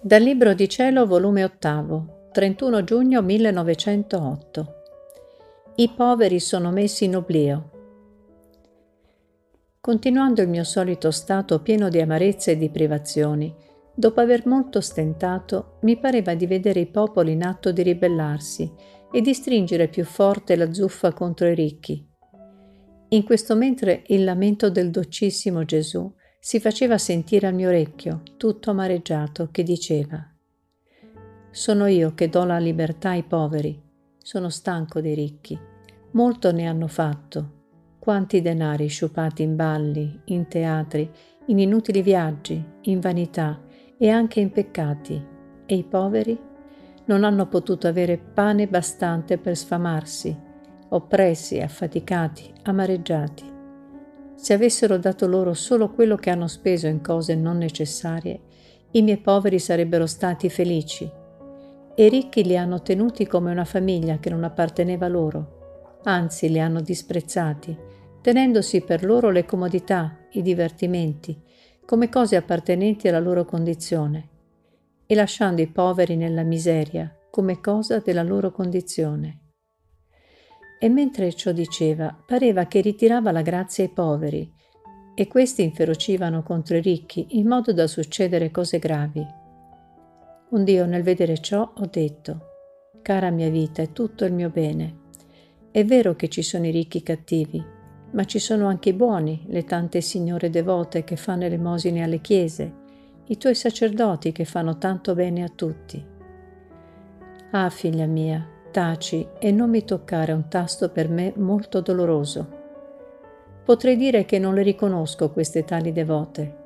Dal Libro di Cielo, volume ottavo, 31 giugno 1908. I poveri sono messi in oblio. Continuando il mio solito stato pieno di amarezza e di privazioni, dopo aver molto stentato, mi pareva di vedere i popoli in atto di ribellarsi e di stringere più forte la zuffa contro i ricchi. In questo mentre il lamento del docissimo Gesù si faceva sentire al mio orecchio, tutto amareggiato, che diceva Sono io che do la libertà ai poveri, sono stanco dei ricchi, molto ne hanno fatto, quanti denari sciupati in balli, in teatri, in inutili viaggi, in vanità e anche in peccati, e i poveri non hanno potuto avere pane bastante per sfamarsi, oppressi, affaticati, amareggiati. Se avessero dato loro solo quello che hanno speso in cose non necessarie, i miei poveri sarebbero stati felici. E ricchi li hanno tenuti come una famiglia che non apparteneva loro, anzi li hanno disprezzati, tenendosi per loro le comodità, i divertimenti, come cose appartenenti alla loro condizione, e lasciando i poveri nella miseria come cosa della loro condizione. E mentre ciò diceva, pareva che ritirava la grazia ai poveri, e questi inferocivano contro i ricchi in modo da succedere cose gravi. Un Dio nel vedere ciò ho detto, cara mia vita è tutto il mio bene. È vero che ci sono i ricchi cattivi, ma ci sono anche i buoni, le tante signore devote che fanno elemosine alle chiese, i tuoi sacerdoti che fanno tanto bene a tutti. Ah, figlia mia, taci e non mi toccare un tasto per me molto doloroso. Potrei dire che non le riconosco queste tali devote.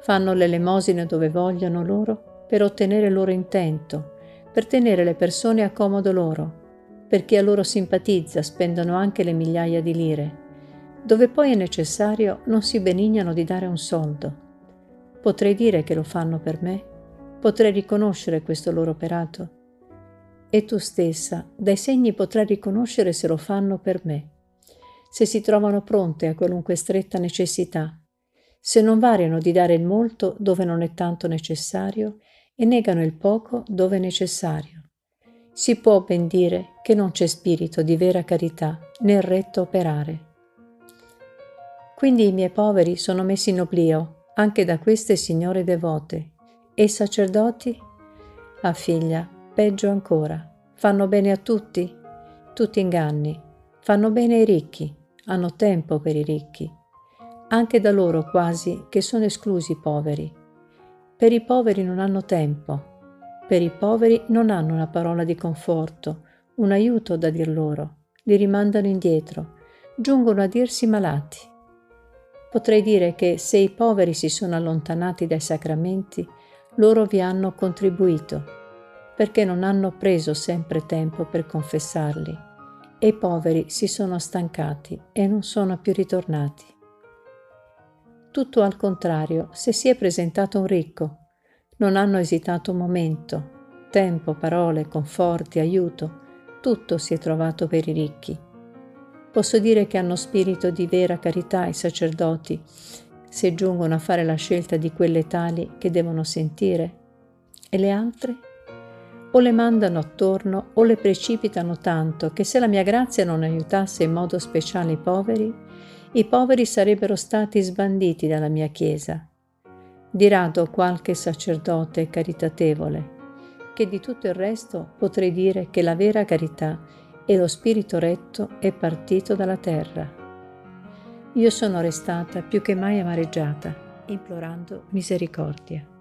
Fanno l'elemosina dove vogliono loro per ottenere il loro intento, per tenere le persone a comodo loro, per chi a loro simpatizza spendono anche le migliaia di lire. Dove poi è necessario non si benignano di dare un soldo. Potrei dire che lo fanno per me? Potrei riconoscere questo loro operato? E tu stessa dai segni potrai riconoscere se lo fanno per me, se si trovano pronte a qualunque stretta necessità, se non variano di dare il molto dove non è tanto necessario e negano il poco dove è necessario. Si può ben dire che non c'è spirito di vera carità nel retto operare. Quindi i miei poveri sono messi in oblio anche da queste signore devote e sacerdoti? Ah figlia, Peggio ancora, fanno bene a tutti? Tutti inganni. Fanno bene ai ricchi, hanno tempo per i ricchi. Anche da loro quasi che sono esclusi i poveri. Per i poveri non hanno tempo. Per i poveri non hanno una parola di conforto, un aiuto da dir loro. Li rimandano indietro, giungono a dirsi malati. Potrei dire che se i poveri si sono allontanati dai sacramenti, loro vi hanno contribuito perché non hanno preso sempre tempo per confessarli e i poveri si sono stancati e non sono più ritornati. Tutto al contrario, se si è presentato un ricco, non hanno esitato un momento, tempo, parole, conforti, aiuto, tutto si è trovato per i ricchi. Posso dire che hanno spirito di vera carità i sacerdoti se giungono a fare la scelta di quelle tali che devono sentire e le altre? O le mandano attorno o le precipitano tanto che se la mia grazia non aiutasse in modo speciale i poveri, i poveri sarebbero stati sbanditi dalla mia Chiesa. Di rado qualche sacerdote caritatevole, che di tutto il resto potrei dire che la vera carità e lo spirito retto è partito dalla terra. Io sono restata più che mai amareggiata, implorando misericordia.